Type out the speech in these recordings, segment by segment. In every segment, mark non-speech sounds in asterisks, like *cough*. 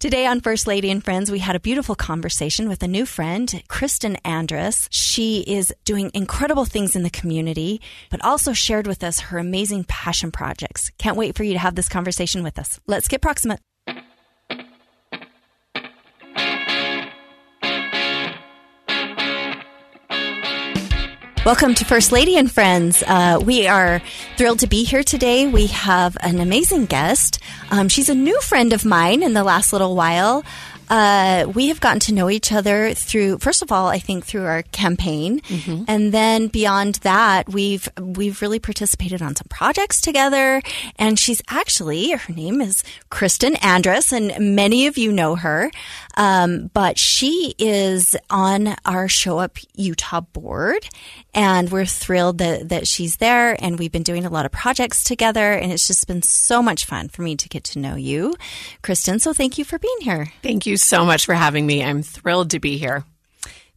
Today on First Lady and Friends, we had a beautiful conversation with a new friend, Kristin Andrus. She is doing incredible things in the community, but also shared with us her amazing passion projects. Can't wait for you to have this conversation with us. Let's get proximate. Welcome to First Lady and Friends. Uh, we are thrilled to be here today. We have an amazing guest. Um, she's a new friend of mine in the last little while. Uh, we have gotten to know each other through, first of all, I think through our campaign, mm-hmm. and then beyond that, we've we've really participated on some projects together. And she's actually her name is Kristin Andrus, and many of you know her. Um, but she is on our Show Up Utah board, and we're thrilled that, that she's there. And we've been doing a lot of projects together, and it's just been so much fun for me to get to know you, Kristin. So thank you for being here. Thank you so much for having me. I'm thrilled to be here.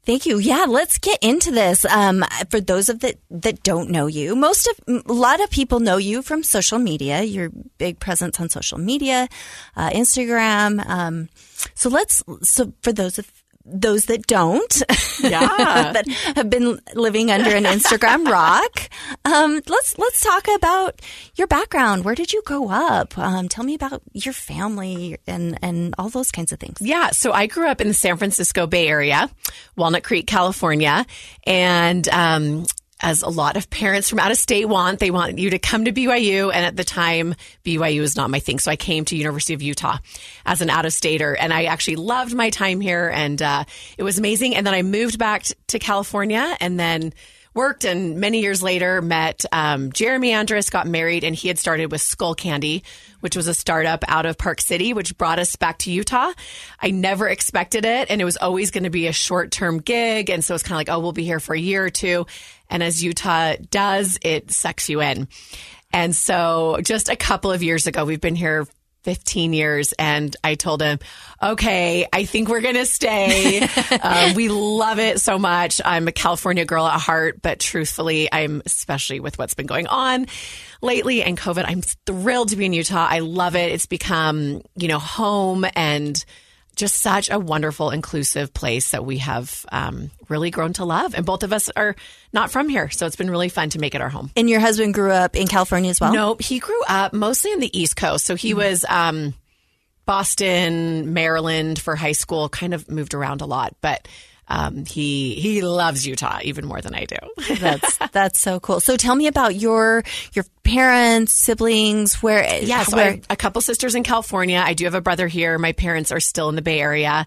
Thank you. Yeah, let's get into this. Um, for those of that that don't know you, most of a lot of people know you from social media. Your big presence on social media, uh, Instagram. Um, so let's. So for those of those that don't, yeah, *laughs* that have been living under an Instagram *laughs* rock. Um, let's let's talk about your background. Where did you grow up? Um, tell me about your family and and all those kinds of things. Yeah, so I grew up in the San Francisco Bay Area, Walnut Creek, California, and um, as a lot of parents from out of state want. They want you to come to BYU. And at the time, BYU was not my thing. So I came to University of Utah as an out of stater. And I actually loved my time here and uh, it was amazing. And then I moved back to California and then worked and many years later met um, Jeremy Andrus, got married, and he had started with Skullcandy, which was a startup out of Park City, which brought us back to Utah. I never expected it, and it was always going to be a short term gig. And so it's kind of like, oh, we'll be here for a year or two. And as Utah does, it sucks you in. And so just a couple of years ago, we've been here 15 years and I told him, okay, I think we're going to stay. um, *laughs* we love it so much. I'm a California girl at heart, but truthfully, I'm especially with what's been going on lately and COVID, I'm thrilled to be in Utah. I love it. It's become, you know, home and just such a wonderful, inclusive place that we have um, really grown to love. And both of us are not from here. So it's been really fun to make it our home. And your husband grew up in California as well? No, he grew up mostly in the East Coast. So he mm-hmm. was um, Boston, Maryland for high school, kind of moved around a lot. But um, he he loves Utah even more than I do. *laughs* that's that's so cool. So tell me about your your parents, siblings. Where yeah, so where, a couple sisters in California. I do have a brother here. My parents are still in the Bay Area.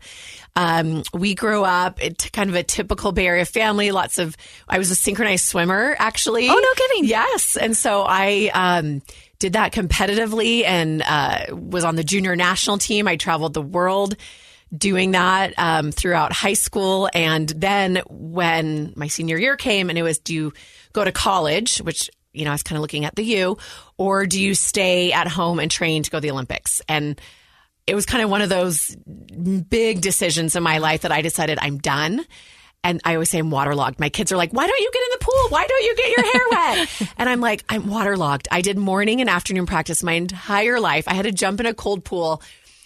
Um, we grew up it, kind of a typical Bay Area family. Lots of I was a synchronized swimmer actually. Oh no, kidding. Yes, and so I. Um, did that competitively and uh, was on the junior national team. I traveled the world doing that um, throughout high school. And then when my senior year came and it was, do you go to college, which, you know, I was kind of looking at the U, or do you stay at home and train to go to the Olympics? And it was kind of one of those big decisions in my life that I decided I'm done. And I always say I'm waterlogged. My kids are like, why don't you get in the pool? Why don't you get your hair *laughs* wet? and I'm like, I'm waterlogged. I did morning and afternoon practice my entire life. I had to jump in a cold pool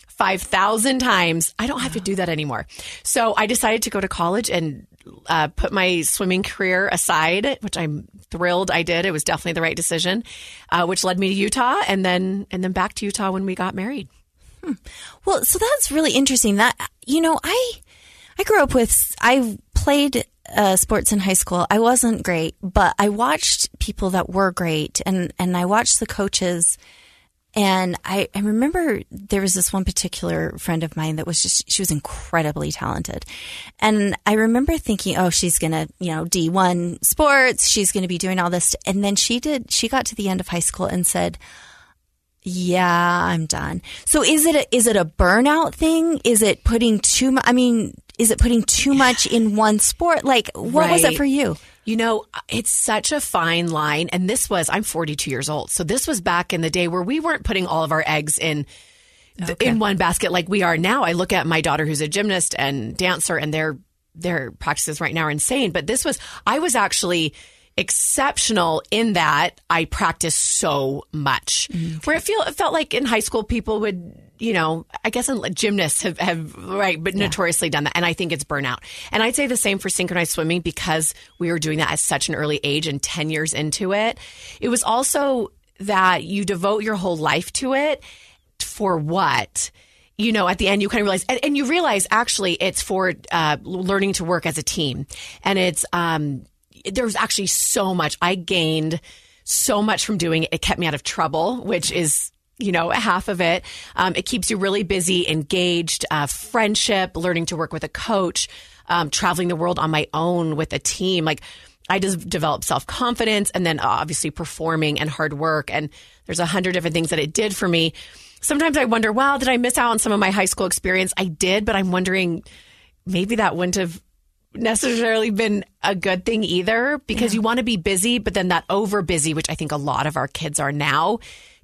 5,000 times. I don't have to do that anymore. So I decided to go to college and uh, put my swimming career aside, which I'm thrilled I did. It was definitely the right decision, uh, which led me to Utah and then and then back to Utah when we got married. Hmm. Well, so that's really interesting. That you know, I I grew up with I played uh, sports in high school. I wasn't great, but I watched people that were great, and and I watched the coaches and I, I remember there was this one particular friend of mine that was just, she was incredibly talented. And I remember thinking, oh, she's going to, you know, D1 sports. She's going to be doing all this. And then she did, she got to the end of high school and said, yeah, I'm done. So is it a, is it a burnout thing? Is it putting too much? I mean, is it putting too much in one sport? Like, what right. was it for you? You know, it's such a fine line. And this was, I'm 42 years old. So this was back in the day where we weren't putting all of our eggs in. Okay. In one basket like we are now. I look at my daughter who's a gymnast and dancer and their their practices right now are insane. But this was I was actually exceptional in that I practiced so much. Okay. Mm, Where it feel it felt like in high school people would you know, I guess gymnasts have, have right, but yeah. notoriously done that. And I think it's burnout. And I'd say the same for synchronized swimming because we were doing that at such an early age and 10 years into it. It was also that you devote your whole life to it for what? You know, at the end, you kind of realize, and, and you realize actually it's for uh, learning to work as a team. And it's, um, there's actually so much. I gained so much from doing it. It kept me out of trouble, which is you know, half of it. Um, it keeps you really busy, engaged, uh, friendship, learning to work with a coach, um, traveling the world on my own with a team. Like I just developed self confidence and then obviously performing and hard work. And there's a hundred different things that it did for me. Sometimes I wonder, wow, did I miss out on some of my high school experience? I did, but I'm wondering maybe that wouldn't have necessarily been a good thing either because yeah. you want to be busy, but then that over busy, which I think a lot of our kids are now,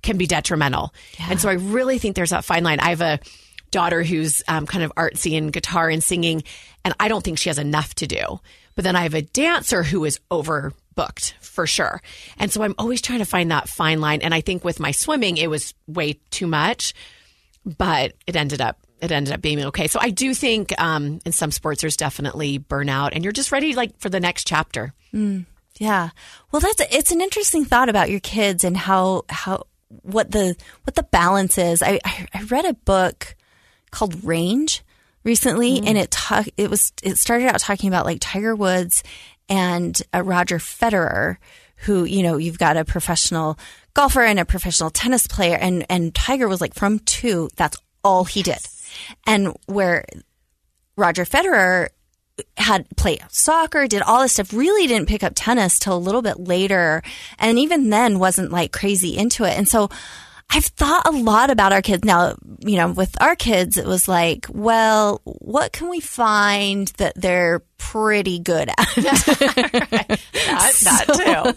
can be detrimental. Yeah. And so I really think there's that fine line. I have a daughter who's um, kind of artsy and guitar and singing, and I don't think she has enough to do. But then I have a dancer who is overbooked for sure. And so I'm always trying to find that fine line. And I think with my swimming, it was way too much, but it ended up it ended up being okay. So I do think um, in some sports there's definitely burnout, and you're just ready like for the next chapter. Mm, yeah. Well, that's it's an interesting thought about your kids and how how what the what the balance is. I I read a book called Range recently, mm. and it talk it was it started out talking about like Tiger Woods and uh, Roger Federer, who you know you've got a professional golfer and a professional tennis player, and and Tiger was like from two. That's all he did, and where Roger Federer had played soccer, did all this stuff, really didn't pick up tennis till a little bit later. And even then wasn't like crazy into it. And so I've thought a lot about our kids. Now, you know, with our kids, it was like, well, what can we find that they're pretty good at? *laughs* that, that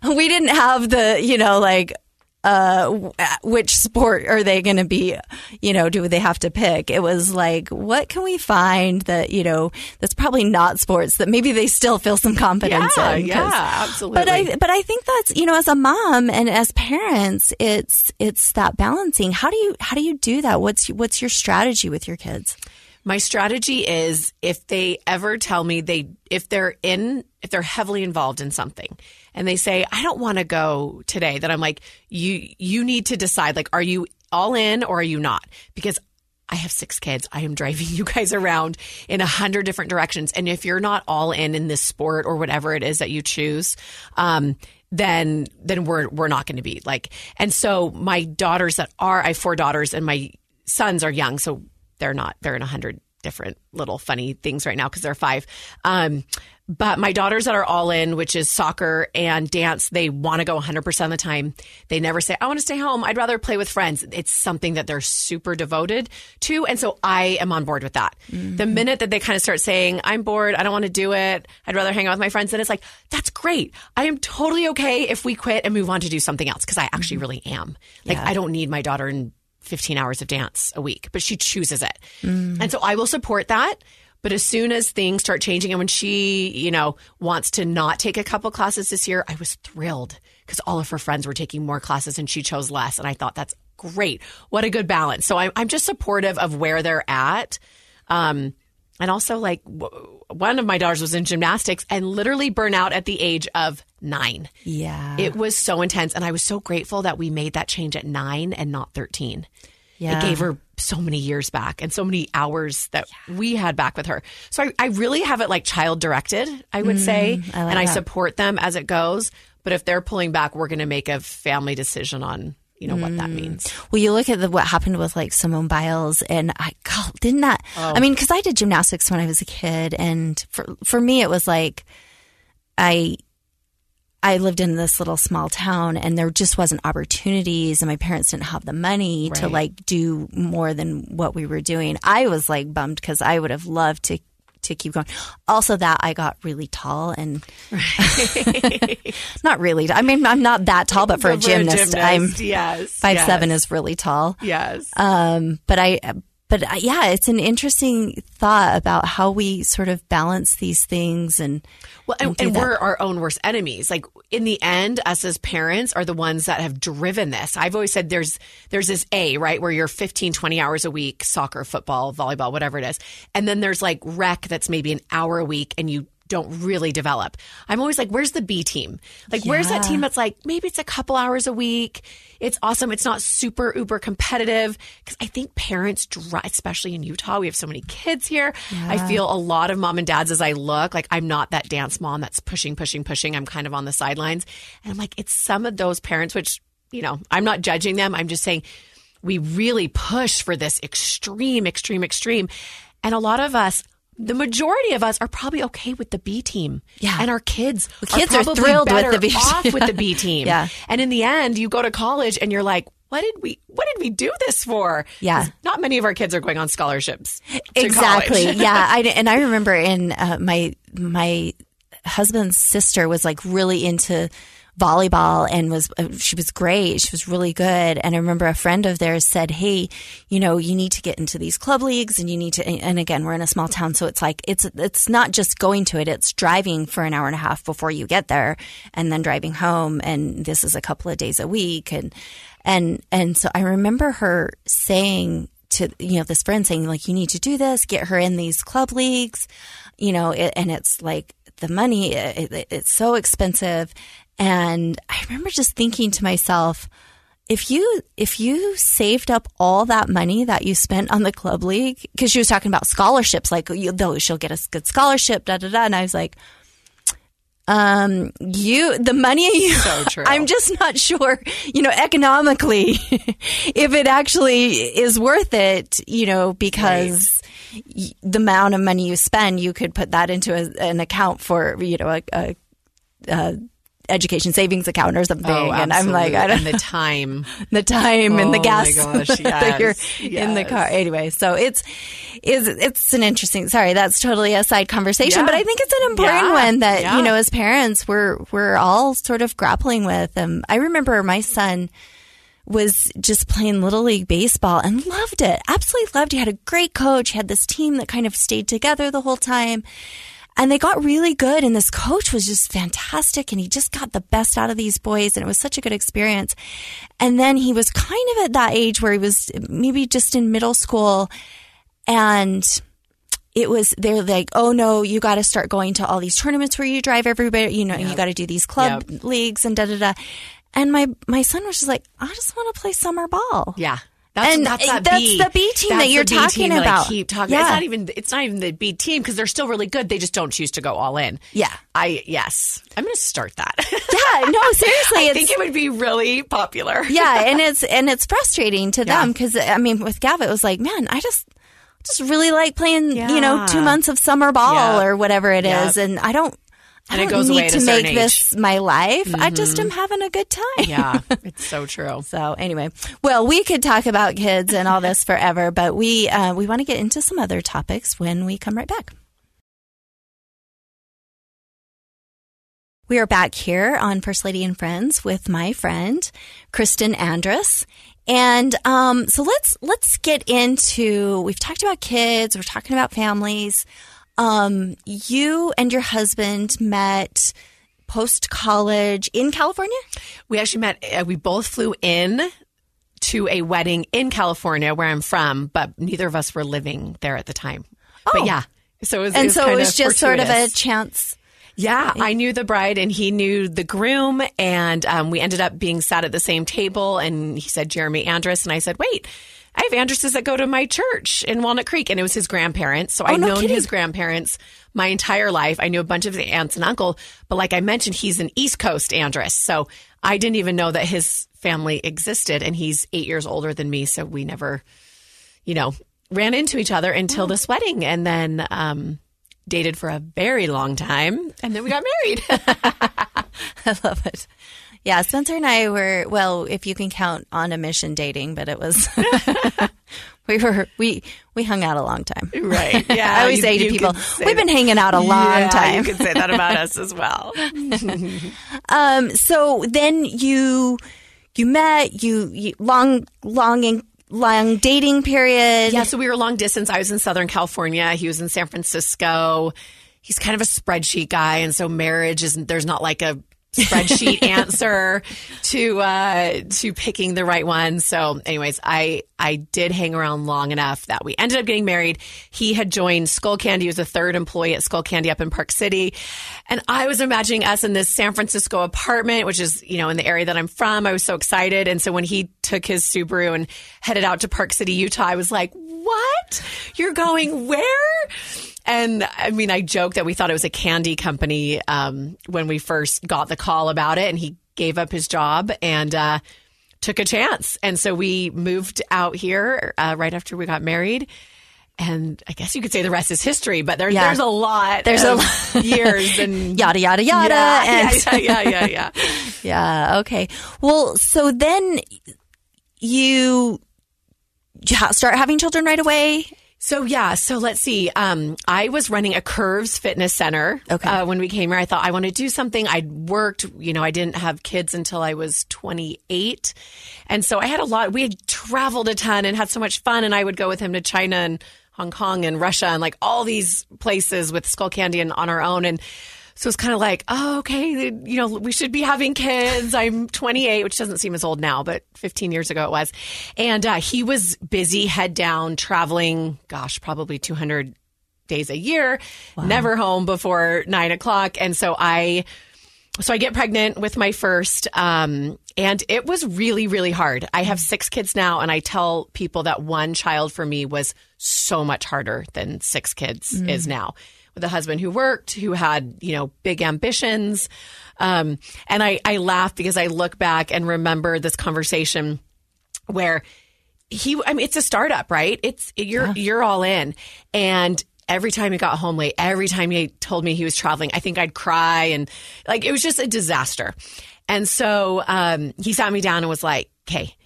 *laughs* too. We didn't have the, you know, like, uh, which sport are they going to be? You know, do they have to pick? It was like, what can we find that you know that's probably not sports that maybe they still feel some confidence yeah, in? Yeah, absolutely. But I, but I think that's you know, as a mom and as parents, it's it's that balancing. How do you how do you do that? What's what's your strategy with your kids? My strategy is if they ever tell me they if they're in if they're heavily involved in something and they say I don't want to go today that I'm like you you need to decide like are you all in or are you not because I have six kids. I am driving *laughs* you guys around in a hundred different directions. And if you're not all in in this sport or whatever it is that you choose, um, then then we're we're not going to be like. And so my daughters that are I have four daughters and my sons are young, so they're not they're in a hundred different little funny things right now because they're five. Um, but my daughters that are all in, which is soccer and dance, they want to go 100% of the time. They never say, I want to stay home. I'd rather play with friends. It's something that they're super devoted to. And so I am on board with that. Mm-hmm. The minute that they kind of start saying, I'm bored, I don't want to do it, I'd rather hang out with my friends, then it's like, that's great. I am totally okay if we quit and move on to do something else because I actually mm-hmm. really am. Like, yeah. I don't need my daughter in 15 hours of dance a week, but she chooses it. Mm. And so I will support that. But as soon as things start changing and when she, you know, wants to not take a couple classes this year, I was thrilled because all of her friends were taking more classes and she chose less. And I thought that's great. What a good balance. So I'm, I'm just supportive of where they're at. Um, and also, like, w- one of my daughters was in gymnastics and literally burned out at the age of nine. Yeah. It was so intense. And I was so grateful that we made that change at nine and not 13. Yeah. It gave her so many years back and so many hours that yeah. we had back with her. So I, I, really have it like child directed, I would mm, say. I like and that. I support them as it goes. But if they're pulling back, we're going to make a family decision on you know mm. what that mm. means. Well, you look at the, what happened with like Simone Biles, and I God, didn't that? Oh. I mean, because I did gymnastics when I was a kid, and for for me, it was like I I lived in this little small town and there just wasn't opportunities and my parents didn't have the money right. to like do more than what we were doing. I was like bummed because I would have loved to to keep going. Also that I got really tall and right. *laughs* not really. I mean I'm not that tall but for, a, *laughs* gymnast, a gymnast, I'm yes, five yes. seven is really tall. Yes. Um but I but uh, yeah, it's an interesting thought about how we sort of balance these things and well, and, and, and we're our own worst enemies. Like in the end, us as parents are the ones that have driven this. I've always said there's there's this A, right, where you're 15, 20 hours a week, soccer, football, volleyball, whatever it is. And then there's like rec that's maybe an hour a week and you don't really develop. I'm always like, where's the B team? Like, yeah. where's that team that's like, maybe it's a couple hours a week. It's awesome. It's not super uber competitive. Cause I think parents, especially in Utah, we have so many kids here. Yeah. I feel a lot of mom and dads as I look, like I'm not that dance mom that's pushing, pushing, pushing. I'm kind of on the sidelines. And I'm like, it's some of those parents, which, you know, I'm not judging them. I'm just saying we really push for this extreme, extreme, extreme. And a lot of us, the majority of us are probably okay with the B team. Yeah. And our kids, the kids are, are thrilled with the B team. off with the B *laughs* team. yeah. And in the end, you go to college and you're like, what did we what did we do this for? Yeah. Not many of our kids are going on scholarships. Exactly. *laughs* yeah. I, and I remember in uh, my my husband's sister was like really into volleyball and was uh, she was great. She was really good. And I remember a friend of theirs said, "Hey, you know, you need to get into these club leagues, and you need to." And again, we're in a small town, so it's like it's it's not just going to it; it's driving for an hour and a half before you get there, and then driving home. And this is a couple of days a week, and and and so I remember her saying to you know this friend saying like you need to do this get her in these club leagues you know it, and it's like the money it, it's so expensive and I remember just thinking to myself, if you if you saved up all that money that you spent on the club league, because she was talking about scholarships, like you, though she'll get a good scholarship, da da da, and I was like, um, you the money you, so true. *laughs* I'm just not sure, you know, economically, *laughs* if it actually is worth it, you know, because. Right. The amount of money you spend, you could put that into a, an account for, you know, a, a, a education savings account or something. Oh, and I'm like, I don't and the *laughs* time, the time oh, and the gas gosh, yes, *laughs* that you're yes. in the car. Anyway, so it's is it's an interesting. Sorry, that's totally a side conversation, yeah. but I think it's an important yeah. one that yeah. you know as parents we're we're all sort of grappling with. Um, I remember my son was just playing little league baseball and loved it. Absolutely loved. It. He had a great coach. He had this team that kind of stayed together the whole time. And they got really good. And this coach was just fantastic. And he just got the best out of these boys. And it was such a good experience. And then he was kind of at that age where he was maybe just in middle school. And it was, they're like, oh no, you got to start going to all these tournaments where you drive everybody. You know, yep. you got to do these club yep. leagues and da da da. And my, my son was just like, I just want to play summer ball. Yeah. That's, and that's, that that's B. the B team that you're talking about. keep talking. Yeah. It's not even. It's not even the B team because they're still really good. They just don't choose to go all in. Yeah. I yes. I'm going to start that. *laughs* yeah. No. *laughs* Seriously. I think it would be really popular. *laughs* yeah, and it's and it's frustrating to them because I mean, with Gav, it was like, man, I just just really like playing. Yeah. You know, two months of summer ball or whatever it is, and I don't and I it goes need away to make this my life. Mm-hmm. I just am having a good time. Yeah, *laughs* it's so true. so anyway, well, we could talk about kids and all this forever, but we uh, we want to get into some other topics when we come right back. We are back here on First Lady and Friends with my friend Kristin Andrus. And um, so let's let's get into. We've talked about kids. We're talking about families. Um, you and your husband met post college in California? We actually met, uh, we both flew in to a wedding in California where I'm from, but neither of us were living there at the time. Oh. But yeah. So it was, and it was so it was just fortuitous. sort of a chance. Yeah, I knew the bride and he knew the groom, and um, we ended up being sat at the same table. And he said Jeremy Andrus, and I said, "Wait, I have Andruses that go to my church in Walnut Creek, and it was his grandparents. So oh, I've no known kidding. his grandparents my entire life. I knew a bunch of the aunts and uncle, but like I mentioned, he's an East Coast Andrus. so I didn't even know that his family existed, and he's eight years older than me, so we never, you know, ran into each other until Oh. this wedding, and then. Um, Dated for a very long time, and then we got married. *laughs* *laughs* I love it. Yeah, Spencer and I were well, if you can count on a mission dating, but it was *laughs* *laughs* we were we we hung out a long time. Right. *laughs* Yeah. I always you- say to people, we've been hanging out a long yeah, time. You could say that about us as well. Um, so then you you met you, you long long en- long dating period. Yeah, so we were long distance. I was in Southern California. He was in San Francisco. He's kind of a spreadsheet guy, and so marriage isn't. there's not like a spreadsheet *laughs* answer to uh, to picking the right one. So, anyways, I I did hang around long enough that we ended up getting married. He had joined Skullcandy. He was a third employee at Skullcandy up in Park City, and I was imagining us in this San Francisco apartment, which is you know in the area that I'm from. I was so excited, and so when he took his Subaru and headed out to Park City, Utah, I was like, "What? You're going where?" And I mean, I joked that we thought it was a candy company um, when we first got the call about it, and he gave up his job and uh, took a chance. And so we moved out here uh, right after we got married. And I guess you could say the rest is history, but there, Yeah. there's a lot. There's a lot. *laughs* years and *laughs* Yada yada yada. yeah, and yeah, yeah, yeah, yeah, yeah. *laughs* Yeah. Okay. Well, so then you start having children right away. So yeah, so let's see. Um, I was running a Curves Fitness Center. Okay. Uh, when we came here, I thought I want to do something. I'd worked, you know, I didn't have kids until I was 28, and so I had a lot. We had traveled a ton and had so much fun, and I would go with him to China and Hong Kong and Russia and like all these places with Skullcandy and on our own and. So it's kind of like, oh, okay, you know, we should be having kids. I'm 28, which doesn't seem as old now, but 15 years ago it was. And uh, he was busy, head down, traveling, gosh, probably 200 days a year, never home before nine o'clock. And so I, so I get pregnant with my first, um, and it was really, really hard. I have six kids now, and I tell people that one child for me was so much harder than six kids is now. A husband who worked, who had, you know, big ambitions. Um, and I, I laugh because I look back and remember this conversation where he I mean it's a startup, right? It's you're you're all in. And every time he got home late, every time he told me he was traveling, I think I'd cry and like it was just a disaster. And so um, he sat me down and was like, "Okay,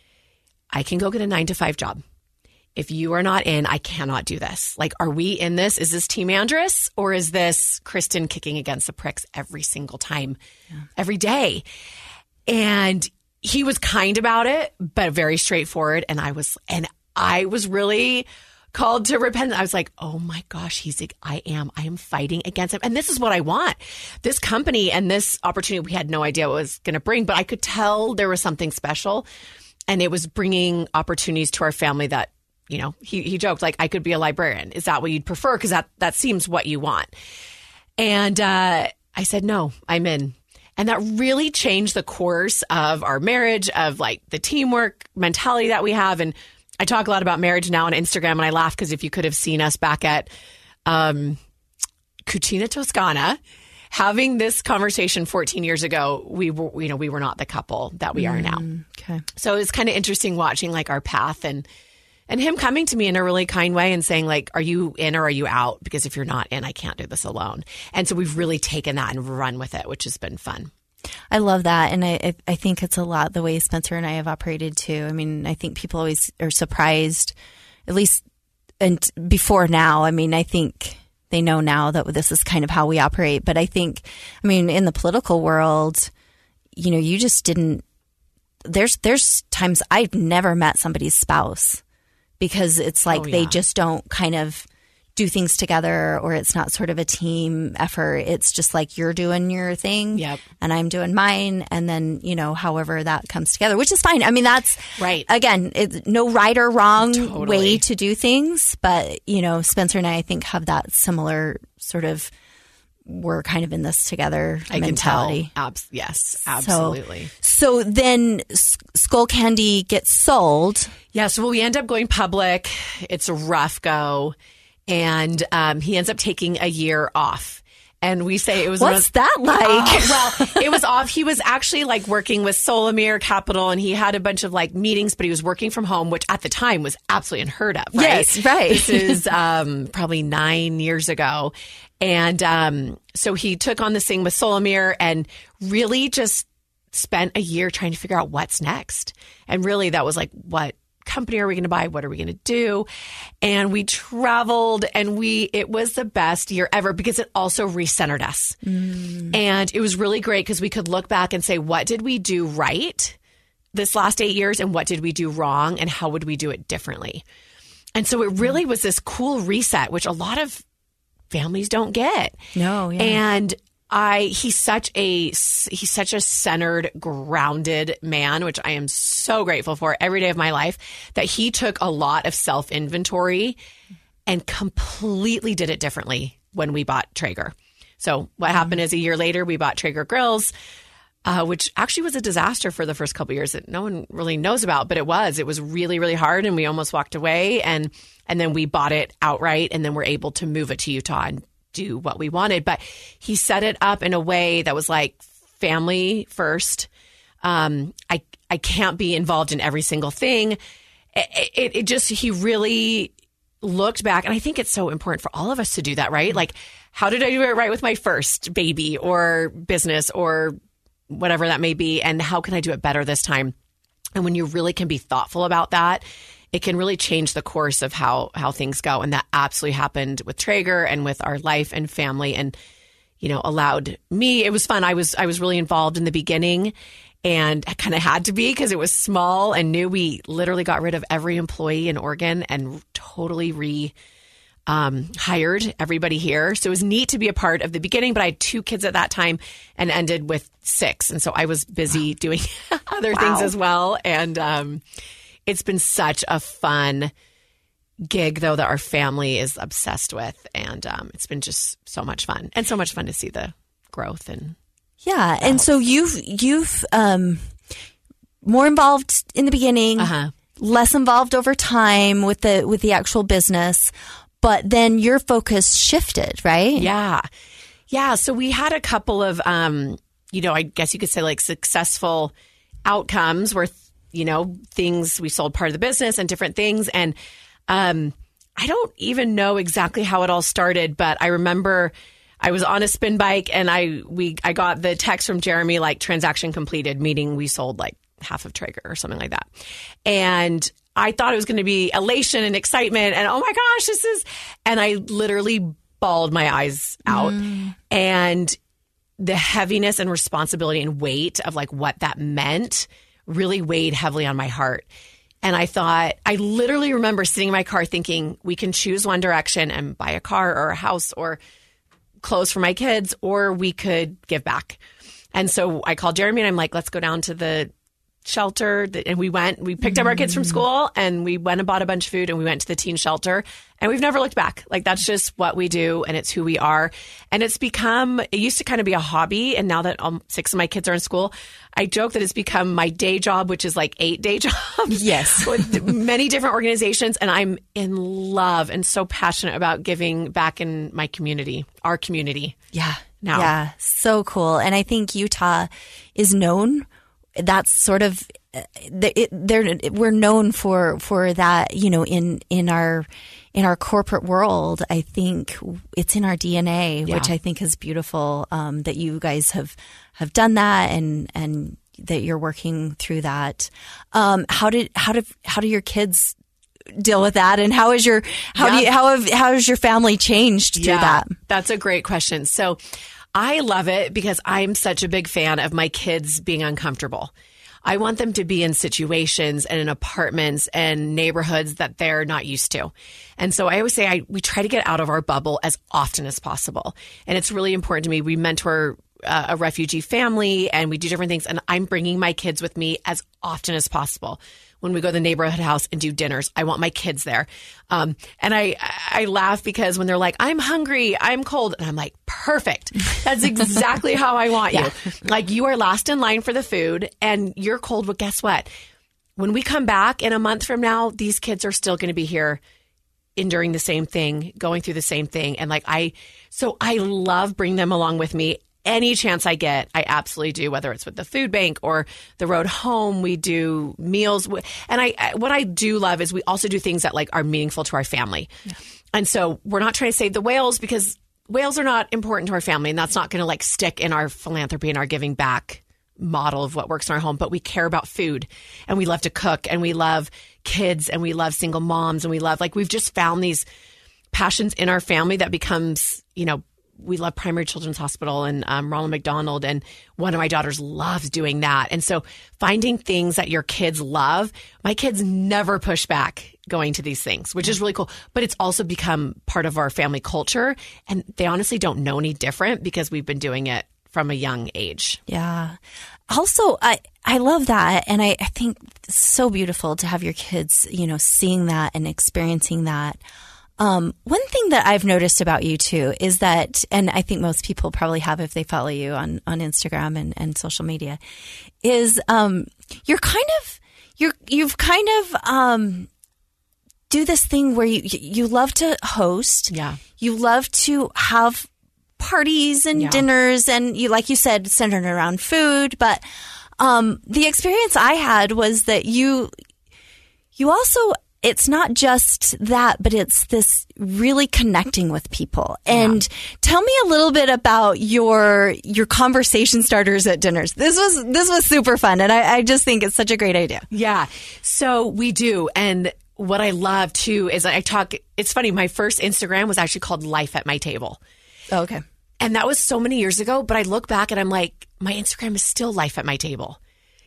I can go get a 9 to 5 job. If you are not in, I cannot do this. Like, are we in this? Is this Team Andrus or is this Kristin kicking against the pricks every single time, every day? And he was kind about it, but very straightforward. And I was, and I was really called to repent. I was like, oh my gosh, he's, like, I am, I am fighting against him. And this is what I want. This company and this opportunity, we had no idea what it was going to bring, but I could tell there was something special. And it was bringing opportunities to our family that, you know, he, he joked, like, I could be a librarian. Is that what you'd prefer? Because that, that seems what you want. And uh, I said, no, I'm in. And that really changed the course of our marriage, of like the teamwork mentality that we have. And I talk a lot about marriage now on Instagram, and I laugh because if you could have seen us back at um, Cucina Toscana, having this conversation 14 years ago, we were, you know, we were not the couple that we are now. Okay. So it's kind of interesting watching like our path and and him coming to me in a really kind way and saying like, "Are you in or are you out? Because if you're not in, I can't do this alone." And so we've really taken that and run with it, which has been fun. I love that, and I I- think it's a lot the way Spencer and I have operated too. I mean, I think people always are surprised, at least and before now. I mean, I think they know now that this is kind of how we operate. But I think, I mean, in the political world, you know, you just didn't. There's there's times I've never met somebody's spouse because it's oh, like Oh, they just don't kind of do things together or it's not sort of a team effort. It's just like you're doing your thing Yep. and I'm doing mine. And then, you know, however that comes together, which is fine. I mean, that's Right. Again, no right or wrong Totally. way to do things. But, you know, Spencer and I, I think, have that similar sort of, we're kind of in this together I mentality. can tell. Abs- yes, absolutely. So then S- Skullcandy gets sold. Yeah, so we end up going public. It's a rough go, and um, he ends up taking a year off. And we say it was What's of- that like? Oh, *laughs* well, it was off. He was actually like working with Solomir Capital, and he had a bunch of like meetings, but he was working from home, which at the time was absolutely unheard of. Right? Yes, right. This is *laughs* um, probably nine years ago, and um, so he took on this thing with Solomir and really just spent a year trying to figure out what's next. And really, that was like, what company are we going to buy? What are we going to do? And we traveled and we, it was the best year ever because it also recentered us. And it was really great because we could look back and say, what did we do right? this last eight years and what did we do wrong and how would we do it differently? And so it really was this cool reset, which a lot of families don't get. No, yeah. And I he's such a he's such a centered, grounded man, which I am so grateful for every day of my life. That he took a lot of self inventory and completely did it differently when we bought Traeger. So what happened is a year later we bought Traeger grills. Uh, which actually was a disaster for the first couple years that no one really knows about, but it was. It was really, really hard, and we almost walked away. and And then we bought it outright, and then we're able to move it to Utah and do what we wanted. But he set it up in a way that was like family first. Um, I I can't be involved in every single thing. It, it, it just he really looked back, and I think it's so important for all of us to do that, right? Like, how did I do it right with my first baby or business or whatever that may be, and how can I do it better this time? And when you really can be thoughtful about that, it can really change the course of how how things go. And that absolutely happened with Traeger and with our life and family, and you know, allowed me. It was fun. I was I was really involved in the beginning. And I kind of had to be because it was small and new. We literally got rid of every employee in Oregon and totally re um, hired everybody here. So it was neat to be a part of the beginning, but I had two kids at that time and ended with six. And so I was busy doing *laughs* other wow. things as well. And um, it's been such a fun gig, though, that our family is obsessed with. And um, it's been just so much fun and so much fun to see the growth and. Yeah. And so you've, you've, um, more involved in the beginning, uh-huh. less involved over time with the, with the actual business but then your focus shifted, right? Yeah. Yeah. So we had a couple of, um, you know, I guess you could say like successful outcomes where, you know, things we sold part of the business and different things. And, um, I don't even know exactly how it all started, but I remember I was on a spin bike and I we I got the text from Jeremy like transaction completed, meaning we sold like half of Traeger or something like that. And I thought it was going to be elation and excitement and oh my gosh, this is, and I literally bawled my eyes out. Mm. And the heaviness and responsibility and weight of like what that meant really weighed heavily on my heart. And I thought, I literally remember sitting in my car thinking, we can choose one direction and buy a car or a house or clothes for my kids, or we could give back. And so I called Jeremy and I'm like, let's go down to the shelter and we went we picked up our kids from school and we went and bought a bunch of food and we went to the teen shelter and we've never looked back. Like that's just what we do and it's who we are. And it's become it used to kind of be a hobby and now that um, six of my kids are in school i joke that it's become my day job which is like eight day *laughs* job yes. *laughs* with many different organizations and i'm in love and so passionate about giving back in my community our community. Yeah. Now. Yeah. So cool. And i think utah is known that's sort of it, they're we're known for for that you know in in our in our corporate world i think it's in our dna yeah. which i think is beautiful um, that you guys have have done that and and that you're working through that. Um, how did how did how do your kids deal with that? And how is your how yeah. do you how have how has your family changed through yeah, that? That's a great question. So I love it because I'm such a big fan of my kids being uncomfortable. I want them to be in situations and in apartments and neighborhoods that they're not used to. And so I always say I, we try to get out of our bubble as often as possible. And it's really important to me. We mentor uh, a refugee family and we do different things. And I'm bringing my kids with me as often as possible when we go to the neighborhood house and do dinners. I want my kids there. Um, and I, I laugh because when they're like, I'm hungry, I'm cold. And I'm like, perfect. That's exactly how I want *laughs* yeah. you. Like you are last in line for the food and you're cold. But guess what? When we come back in a month from now, these kids are still going to be here enduring the same thing, going through the same thing. And like I, so I love bringing them along with me any chance I get, I absolutely do, whether it's with the food bank or the road home. We do meals. And I, what I do love is we also do things that like are meaningful to our family. Yeah. And so we're not trying to save the whales because whales are not important to our family and that's not going to like stick in our philanthropy and our giving back model of what works in our home, but we care about food and we love to cook and we love kids and we love single moms and we love like we've just found these passions in our family that becomes, you know, we love Primary Children's Hospital and um, Ronald McDonald, and one of my daughters loves doing that. And so finding things that your kids love, my kids never push back going to these things, which is really cool. But it's also become part of our family culture, and they honestly don't know any different because we've been doing it from a young age. Yeah. Also, I I love that, and I, I think so beautiful to have your kids, you know, seeing that and experiencing that. Um, one thing that I've noticed about you too is that, and I think most people probably have if they follow you on, on Instagram and, and social media, is um, you're kind of you're you've kind of um, do this thing where you you love to host, Yeah. you love to have parties and Yeah. dinners, and you like you said centered around food, but um, the experience I had was that you you also it's not just that but it's this really connecting with people and tell me a little bit about your your conversation starters at dinners this was this was super fun and I, I just think it's such a great idea Yeah. So we do. And what I love too is I talk, it's funny, my first Instagram was actually called Life at My Table. oh, okay And that was so many years ago, but I look back and I'm like, my Instagram is still Life at My Table.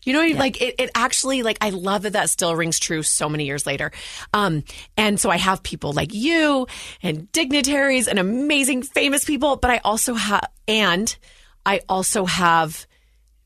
You know, like it, it actually, like, I love that that still rings true so many years later. Um, and so I have people like you and dignitaries and amazing famous people, but I also have, and I also have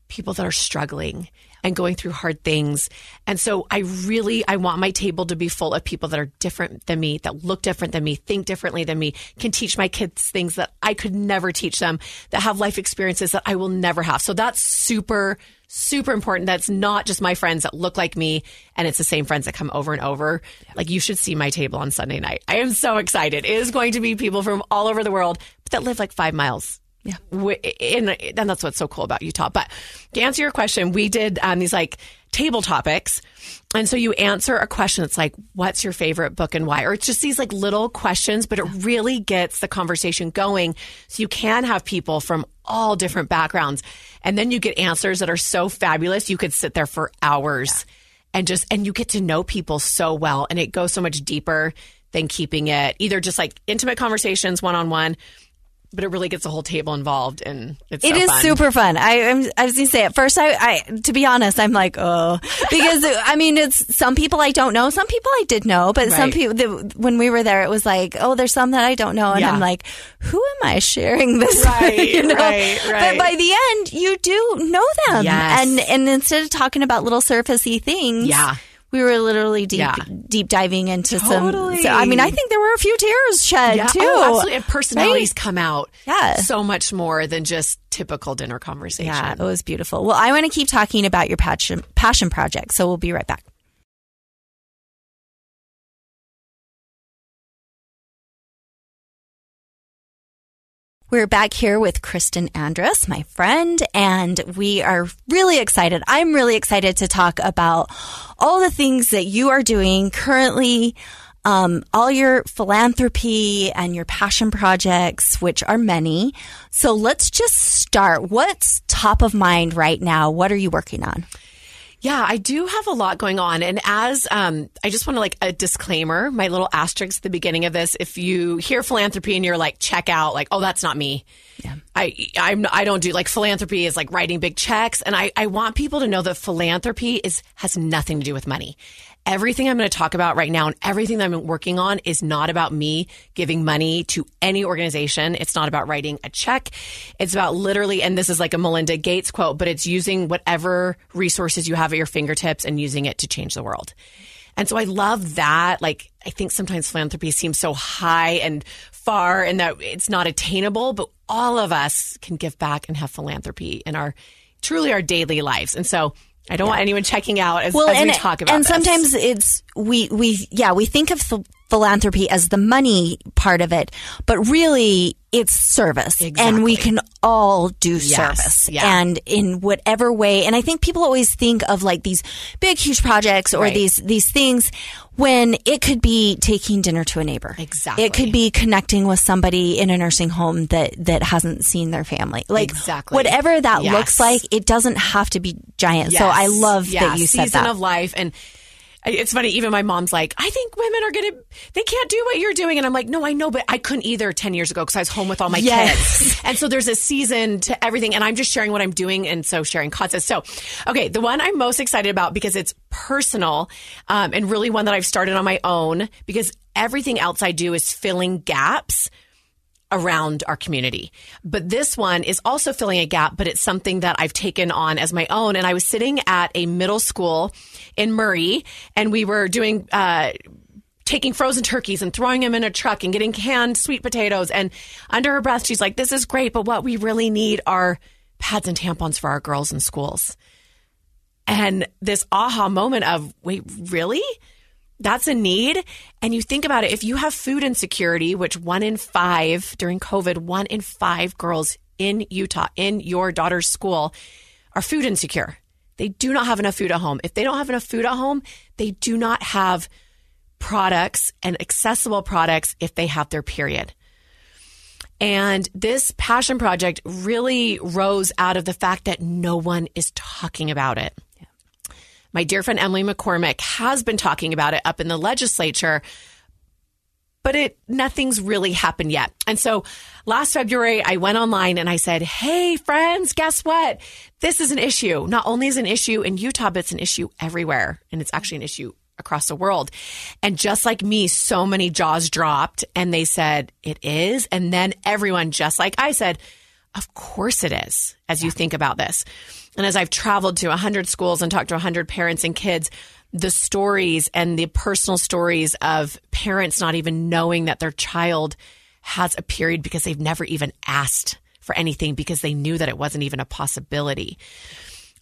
people that are struggling and going through hard things. And so I really I want my table to be full of people that are different than me, that look different than me, think differently than me, can teach my kids things that I could never teach them, that have life experiences that I will never have. So that's super super important. That's not just my friends that look like me and it's the same friends that come over and over. Like you should see my table on Sunday night. I am so excited. It is going to be people from all over the world but that live like 5 miles Yeah. And, and that's what's so cool about Utah. But to answer your question, we did um, these like table topics. And so you answer a question It's like, what's your favorite book and why? Or it's just these like little questions, but it really gets the conversation going. So you can have people from all different backgrounds. And then you get answers that are so fabulous. You could sit there for hours and just, and you get to know people so well. And it goes so much deeper than keeping it either just like intimate conversations one on one but it really gets the whole table involved and it's It so is fun. super fun. I, I'm, I was gonna say at first, I, I, to be honest, I'm like, oh, because I mean, it's some people I don't know, some people I did know, but some people, the, when we were there, it was like, oh, there's some that I don't know, and Yeah. I'm like, who am I sharing this? with? *laughs* Right, you know? right, But by the end, you do know them, Yes. and and instead of talking about little surfacey things, Yeah. We were literally deep, Yeah. deep diving into Totally. some. So, I mean, I think there were a few tears shed yeah, too. oh, absolutely. And personalities Right? come out Yeah. so much more than just typical dinner conversation. Yeah, it was beautiful. Well, I want to keep talking about your passion passion project, so we'll be right back. We're back here with Kristin Andrus, my friend, and we are really excited. I'm really excited to talk about all the things that you are doing currently, um, all your philanthropy and your passion projects, which are many. So let's just start. What's top of mind right now? What are you working on? Yeah, I do have a lot going on. And as um, I just want to like a disclaimer, my little asterisk at the beginning of this. If you hear philanthropy and you're like, check out, like, oh, that's not me. Yeah. I I'm I don't do like philanthropy is like writing big checks, and I I want people to know that philanthropy is has nothing to do with money. Everything I'm going to talk about right now and everything that I'm working on is not about me giving money to any organization. It's not about writing a check. It's about literally, and this is like a Melinda Gates quote, but it's using whatever resources you have at your fingertips and using it to change the world. And so I love that. Like, I think sometimes philanthropy seems so high and far and that it's not attainable, but all of us can give back and have philanthropy in our truly our daily lives. And so I don't want anyone checking out as, well, as and, we talk about this. and this. sometimes it's we we yeah we think of ph- philanthropy as the money part of it, but really it's service, and we can all do Yes, service, yeah. and in whatever way. And I think people always think of like these big, huge projects or Right. these these things when it could be taking dinner to a neighbor. Exactly. it could be connecting with somebody in a nursing home that that hasn't seen their family. Like Exactly. whatever that Yes. looks like, it doesn't have to be giant. So I love that you said season that. of life and it's funny. Even my mom's like, I think women are gonna, they can't do what you're doing, and I'm like, no, I know, but I couldn't either ten years ago because I was home with all my Yes. kids, and so there's a season to everything, and I'm just sharing what I'm doing, and so sharing concepts. So, okay, the one I'm most excited about because it's personal, um, and really one that I've started on my own because everything else I do is filling gaps around our community. But this one is also filling a gap, but it's something that I've taken on as my own. And I was sitting at a middle school in Murray and we were doing, uh, taking frozen turkeys and throwing them in a truck and getting canned sweet potatoes. And under her breath, she's like, this is great, but what we really need are pads and tampons for our girls in schools. And this aha moment of, wait, really? That's a need. And you think about it, if you have food insecurity, which one in five during COVID, one in five girls in Utah, in your daughter's school, are food insecure. They do not have enough food at home. If they don't have enough food at home, they do not have products and accessible products if they have their period. And this passion project really rose out of the fact that no one is talking about it. My dear friend Emily McCormick has been talking about it up in the legislature, but it nothing's really happened yet. And so last February I went online and I said, "Hey friends, guess what? This is an issue. Not only is an issue in Utah, but it's an issue everywhere, and it's actually an issue across the world." And just like me, so many jaws dropped and they said, "It is." And then everyone just like I said, "Of course it is." As you think about this. And as I've traveled to 100 schools and talked to 100 parents and kids, the stories and the personal stories of parents not even knowing that their child has a period because they've never even asked for anything because they knew that it wasn't even a possibility.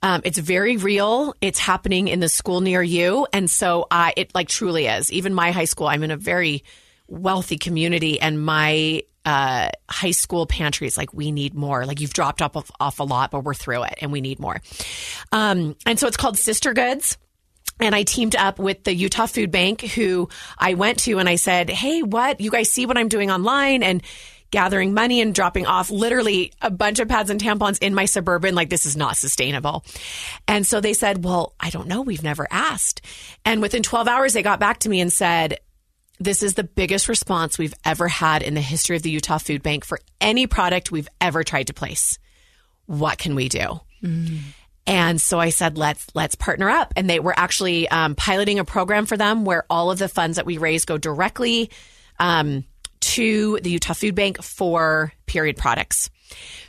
Um, it's very real. It's happening in the school near you. And so I, it like truly is. Even my high school, I'm in a very wealthy community and my uh, high school pantry is like we need more like you've dropped off, off a lot but we're through it and we need more um, and so it's called SisterGoods and I teamed up with the Utah Food Bank, who I went to and I said, Hey, what? You guys see what I'm doing online and gathering money and dropping off literally a bunch of pads and tampons in my suburban. Like, this is not sustainable. And so they said, Well, I don't know. We've never asked. And within 12 hours, they got back to me and said, this is the biggest response we've ever had in the history of the Utah Food Bank for any product we've ever tried to place. What can we do? Mm. And so I said, let's let's partner up. And they were actually um, piloting a program for them where all of the funds that we raise go directly um, to the Utah Food Bank for period products.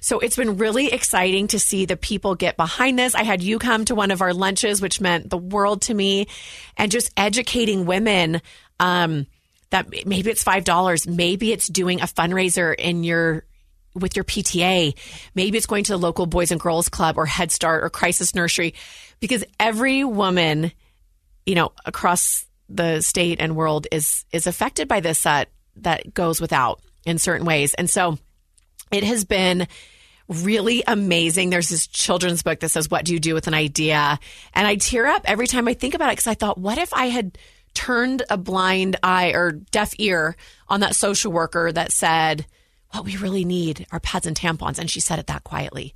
So it's been really exciting to see the people get behind this. I had you come to one of our lunches, which meant the world to me, and just educating women. Um, that maybe it's five dollars, maybe it's doing a fundraiser in your with your PTA. Maybe it's going to the local Boys and Girls Club or Head Start or Crisis Nursery because every woman, you know, across the state and world is is affected by this that that goes without in certain ways. And so it has been really amazing. There's this children's book that says what do you do with an idea? And I tear up every time I think about it cuz I thought what if I had turned a blind eye or deaf ear on that social worker that said, what we really need are pads and tampons. And she said it that quietly.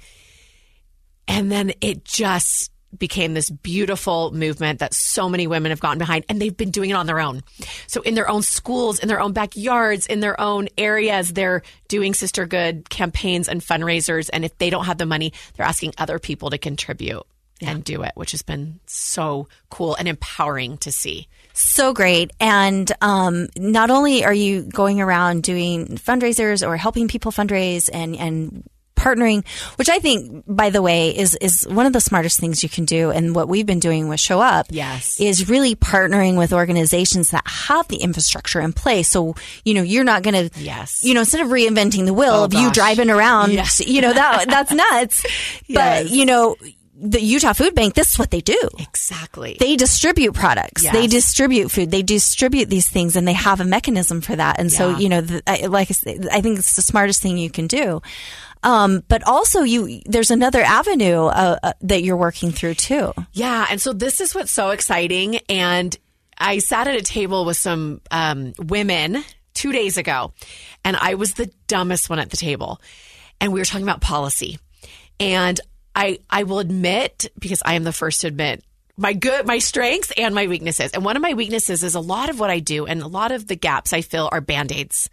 And then it just became this beautiful movement that so many women have gotten behind and they've been doing it on their own. So in their own schools, in their own backyards, in their own areas, they're doing sister good campaigns and fundraisers. And if they don't have the money, they're asking other people to contribute yeah. and do it, which has been so cool and empowering to see. So great. And um, not only are you going around doing fundraisers or helping people fundraise and, and partnering, which I think, by the way, is is one of the smartest things you can do. And what we've been doing with Show Up, yes, is really partnering with organizations that have the infrastructure in place. So you know, you're not going to, yes, you know, instead of reinventing the wheel oh, of gosh. you driving around, yes. you know that that's *laughs* nuts. yes. But you know the Utah Food Bank, this is what they do. Exactly. They distribute products. Yes. They distribute food. They distribute these things and they have a mechanism for that. And so, you know, the, I, like I, say, I think it's the smartest thing you can do. Um, but also you, there's another avenue uh, uh, that you're working through too. Yeah. And so this is what's so exciting. And I sat at a table with some um, women two days ago, and I was the dumbest one at the table. And we were talking about policy. And I, I will admit, because I am the first to admit, my good my strengths and my weaknesses. And one of my weaknesses is a lot of what I do and a lot of the gaps I fill are band-aids.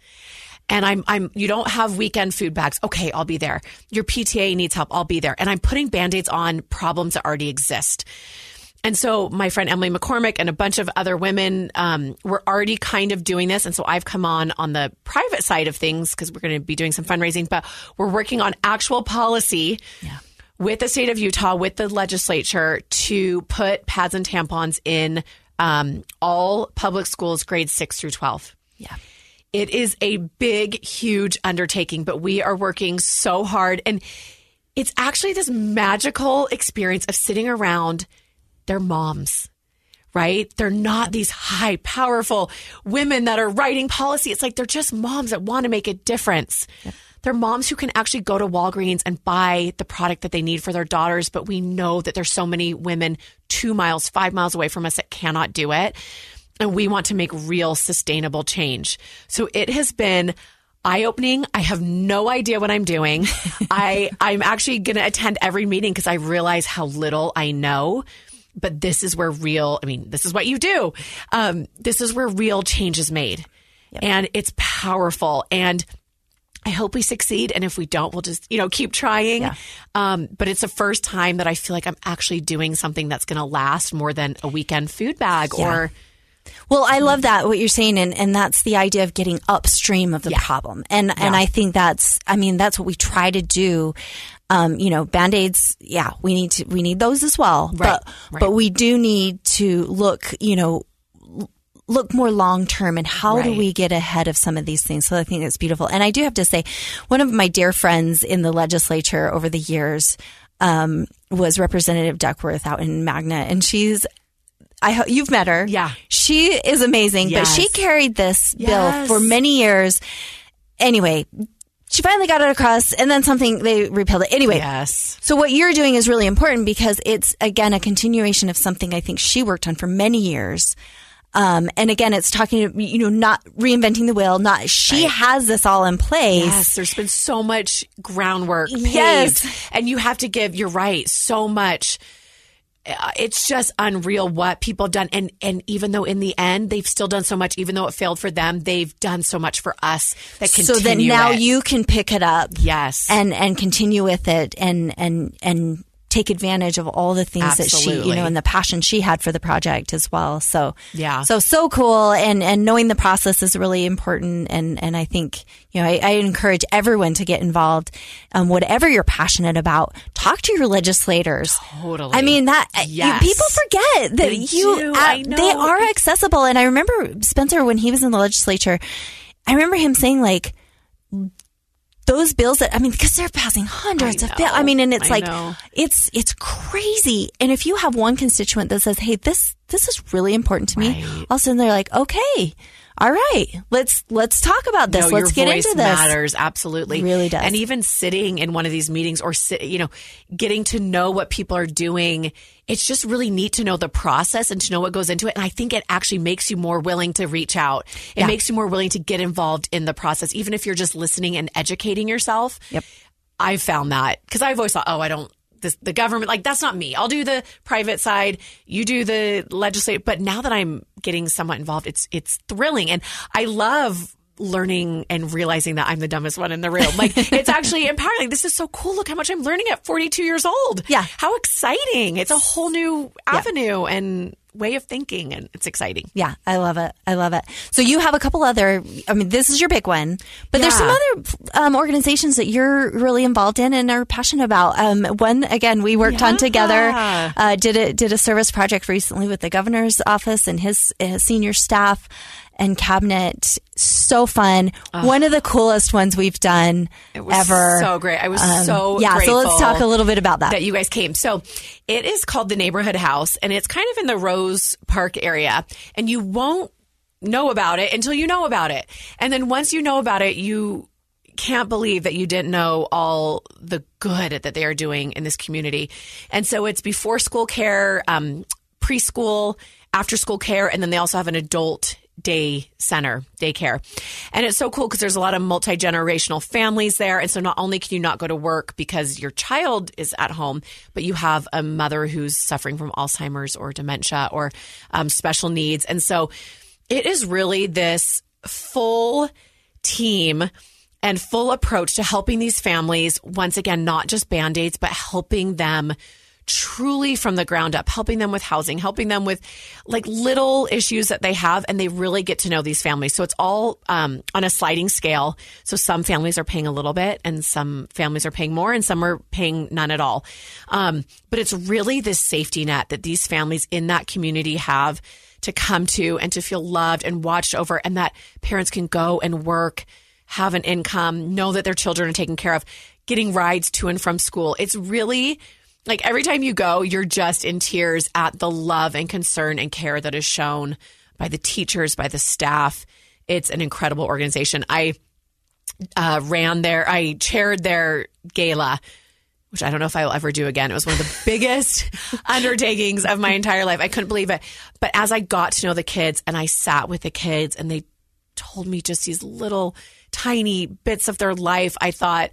And I'm I'm you don't have weekend food bags. Okay, I'll be there. Your PTA needs help. I'll be there. And I'm putting band-aids on problems that already exist. And so my friend Emily McCormick and a bunch of other women um, were already kind of doing this. And so I've come on on the private side of things because we're going to be doing some fundraising, but we're working on actual policy Yeah. With the state of Utah, with the legislature to put pads and tampons in um, all public schools, grades six through 12. Yeah. It is a big, huge undertaking, but we are working so hard. And it's actually this magical experience of sitting around their moms, right? They're not these high, powerful women that are writing policy. It's like they're just moms that want to make a difference. They're moms who can actually go to Walgreens and buy the product that they need for their daughters. But we know that there's so many women two miles, five miles away from us that cannot do it. And we want to make real sustainable change. So it has been eye opening. I have no idea what I'm doing. *laughs* I, I'm actually going to attend every meeting because I realize how little I know. But this is where real, I mean, this is what you do. Um, this is where real change is made. And it's powerful. And I hope we succeed. And if we don't, we'll just, you know, keep trying. Yeah. Um, but it's the first time that I feel like I'm actually doing something that's going to last more than a weekend food bag Yeah. or, Well, I love that what you're saying, and, and that's the idea of getting upstream of the problem, and and I think that's, I mean, that's what we try to do. Um, you know, band aids, yeah, we need to we need those as well, Right, but right. but we do need to look, you know, look more long term and how do we get ahead of some of these things. So I think it's beautiful, and I do have to say, one of my dear friends in the legislature over the years. Um, was Representative Duckworth out in Magna, and she's I hope you've met her. Yeah. She is amazing, but she carried this bill for many years. Anyway, she finally got it across and then something they repealed it. Anyway. yes. So what you're doing is really important because it's again a continuation of something I think she worked on for many years. Um, and again, it's talking, you know, not reinventing the wheel. Not she has this all in place. Yes, there's been so much groundwork paved, Yes. and you have to give. You're right, so much. Uh, It's just unreal what people have done, and and even though in the end they've still done so much, even though it failed for them, they've done so much for us that So that now it. you can pick it up. yes, and and continue with it and and and take advantage of all the things that she you know and the passion she had for the project as well. So Yeah. so so cool. And and knowing the process is really important. And and i think you know i, I encourage everyone to get involved um, whatever you're passionate about. Talk to your legislators. Totally. i mean that you- people forget that They you uh, they are accessible. And i remember spencer when he was in the legislature i remember him saying like those bills that I mean, because they're passing hundreds of bills. I mean, and it's I like know. it's it's crazy. And if you have one constituent that says, "Hey, this this is really important to me," all of a sudden they're like, "Okay, all right, let's let's talk about this. No, let's get into this." Matters absolutely, Really does. And even sitting in one of these meetings or sit, you know, getting to know what people are doing, it's just really neat to know the process and to know what goes into it. And I think it actually makes you more willing to reach out. It Yeah. makes you more willing to get involved in the process, even if you're just listening and educating yourself. Yep. I found that because I've always thought, oh, I don't. This, the government, like that's not me. I'll do the private side. You do the legislative. But now that I'm getting somewhat involved, it's it's thrilling, and I love learning and realizing that I'm the dumbest one in the room. Like *laughs* it's actually empowering. This is so cool. Look how much I'm learning at 42 years old. Yeah. how exciting! It's a whole new avenue and way of thinking, and it's exciting. Yeah, I love it. I love it. So you have a couple other. I mean, this is your big one, but there's some other um, organizations that you're really involved in and are passionate about. Um, one again, we worked on together. Uh, did a did a service project recently with the governor's office and his, his senior staff and cabinet. So fun. One of the coolest ones we've done It was ever. so great. I was Um, so yeah. So let's talk a little bit about that. that you guys came. So it is called the Neighborhood House, and it's kind of in the Rose Park area, and you won't know about it until you know about it, and then once you know about it, you can't believe that you didn't know all the good that they are doing in this community. And so it's before school care, um, preschool, after school care, and then they also have an adult day center, daycare. And it's so cool because there's a lot of multi generational families there. And so not only can you not go to work because your child is at home, but you have a mother who's suffering from Alzheimer's or dementia or um, special needs. And so it is really this full team and full approach to helping these families. Once again, not just band aids, but helping them truly from the ground up, helping them with housing, helping them with like little issues that they have, and they really get to know these families. So it's all um, on a sliding scale. So some families are paying a little bit, and some families are paying more, and some are paying none at all. Um, but it's really this safety net that these families in that community have to come to and to feel loved and watched over, and that parents can go and work, have an income, know that their children are taken care of, getting rides to and from school. It's really like every time you go, you're just in tears at the love and concern and care that is shown by the teachers, by the staff. It's an incredible organization. I uh, ran there, I chaired their gala, which I don't know if I'll ever do again. It was one of the *laughs* biggest *laughs* undertakings of my entire life. I couldn't believe it. But as I got to know the kids and I sat with the kids and they told me just these little tiny bits of their life, I thought,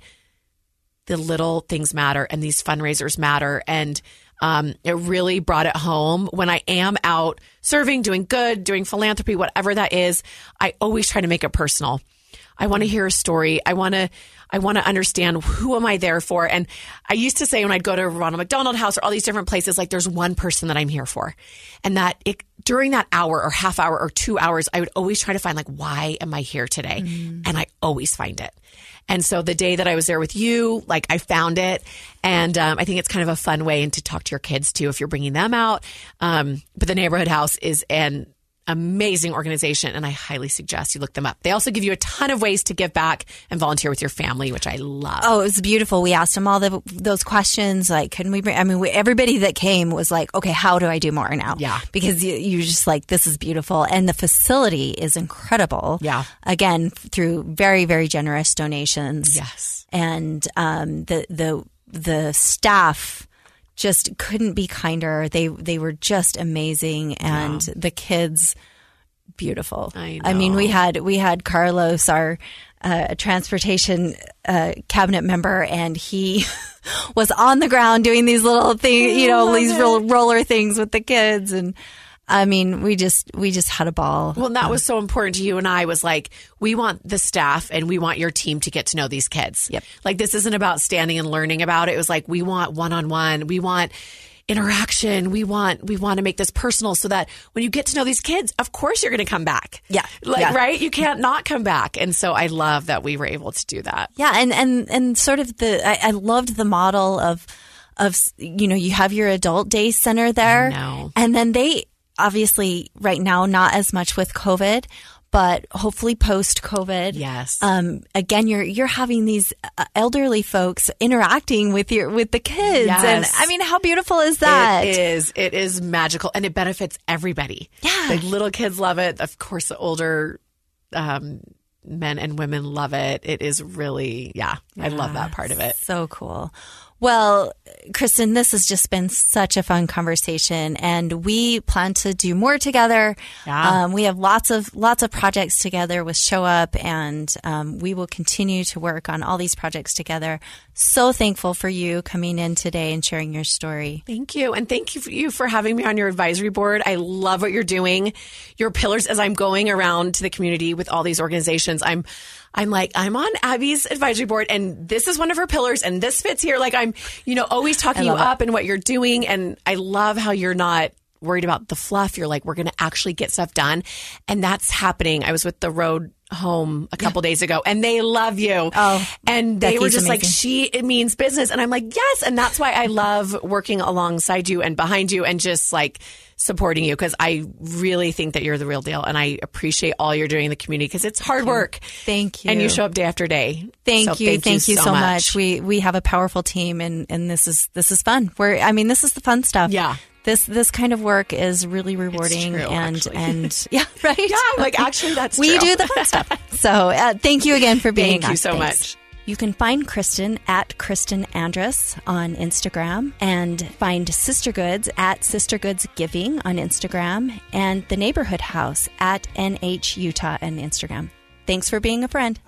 the little things matter and these fundraisers matter. And um, it really brought it home. When I am out serving, doing good, doing philanthropy, whatever that is, I always try to make it personal. I want to hear a story. I want to, I want to understand who am I there for. And I used to say when I'd go to Ronald McDonald House or all these different places, like there's one person that I'm here for, and that it, during that hour or half hour or two hours, I would always try to find like why am I here today, mm. and I always find it. And so the day that I was there with you, like I found it. And um, I think it's kind of a fun way and to talk to your kids too if you're bringing them out. Um, but the neighborhood house is an amazing organization and I highly suggest you look them up. They also give you a ton of ways to give back and volunteer with your family, which I love. Oh, it was beautiful. We asked them all the, those questions. Like, couldn't we bring, I mean, we, everybody that came was like, okay, how do I do more now? Yeah. Because you, you're just like, this is beautiful. And the facility is incredible. Yeah. Again, through very, very generous donations. Yes. And, um, the, the, the staff, just couldn't be kinder. They they were just amazing, and the kids beautiful. I, I, mean, we had we had Carlos, our uh, transportation uh, cabinet member, and he *laughs* was on the ground doing these little things, you know, these roller things with the kids, and I mean, we just we just had a ball. Well, that was so important to you and I was like, we want the staff and we want your team to get to know these kids. Yep. Like this isn't about standing and learning about it. It was like we want one on one. We want interaction. We want we want to make this personal so that when you get to know these kids, of course you're going to come back. Yeah. Like yeah. right? You can't not come back. And so I love that we were able to do that. Yeah, and and and sort of the I, I loved the model of of you know you have your adult day center there and then they obviously right now not as much with COVID, but hopefully post COVID. Yes. Um, again, you're you're having these uh, elderly folks interacting with your with the kids, yes. and I mean, how beautiful is that? It is. It is magical, and it benefits everybody. Yeah. The little kids love it. Of course, the older. Um, men and women love it. It is really, yeah, yeah, I love that part of it. So cool. Well, Kristin, this has just been such a fun conversation, and we plan to do more together. Yeah. Um, we have lots of lots of projects together with Show Up, and um, we will continue to work on all these projects together. So thankful for you coming in today and sharing your story. Thank you, and thank you for, you for having me on your advisory board. I love what you're doing. Your pillars, as I'm going around to the community with all these organizations, I'm I'm like, I'm on Abby's advisory board and this is one of her pillars and this fits here. Like I'm, you know, always talking you up and what you're doing. And I love how you're not worried about the fluff. You're like, we're going to actually get stuff done. And that's happening. I was with the road home a couple yeah. days ago and they love you. Oh, and they Becky's were just amazing. like, she it means business. And I'm like, yes. And that's why I love working alongside you and behind you and just like supporting you because I really think that you're the real deal. And I appreciate all you're doing in the community because it's hard work. Thank you. And you show up day after day. Thank so you. Thank, thank you, you, so, much. much. We, we have a powerful team and, and this is, this is fun. We're, I mean, this is the fun stuff. Yeah this this kind of work is really rewarding true, and actually. and *laughs* yeah right yeah like actually that's we true. do the fun stuff so uh, thank you again for being thank you so Thanks. much You can find Kristin at Kristin Andrus on Instagram and find SisterGoods at Sister Goods Giving on Instagram and the Neighborhood House at NH Utah on Instagram. Thanks for being a friend.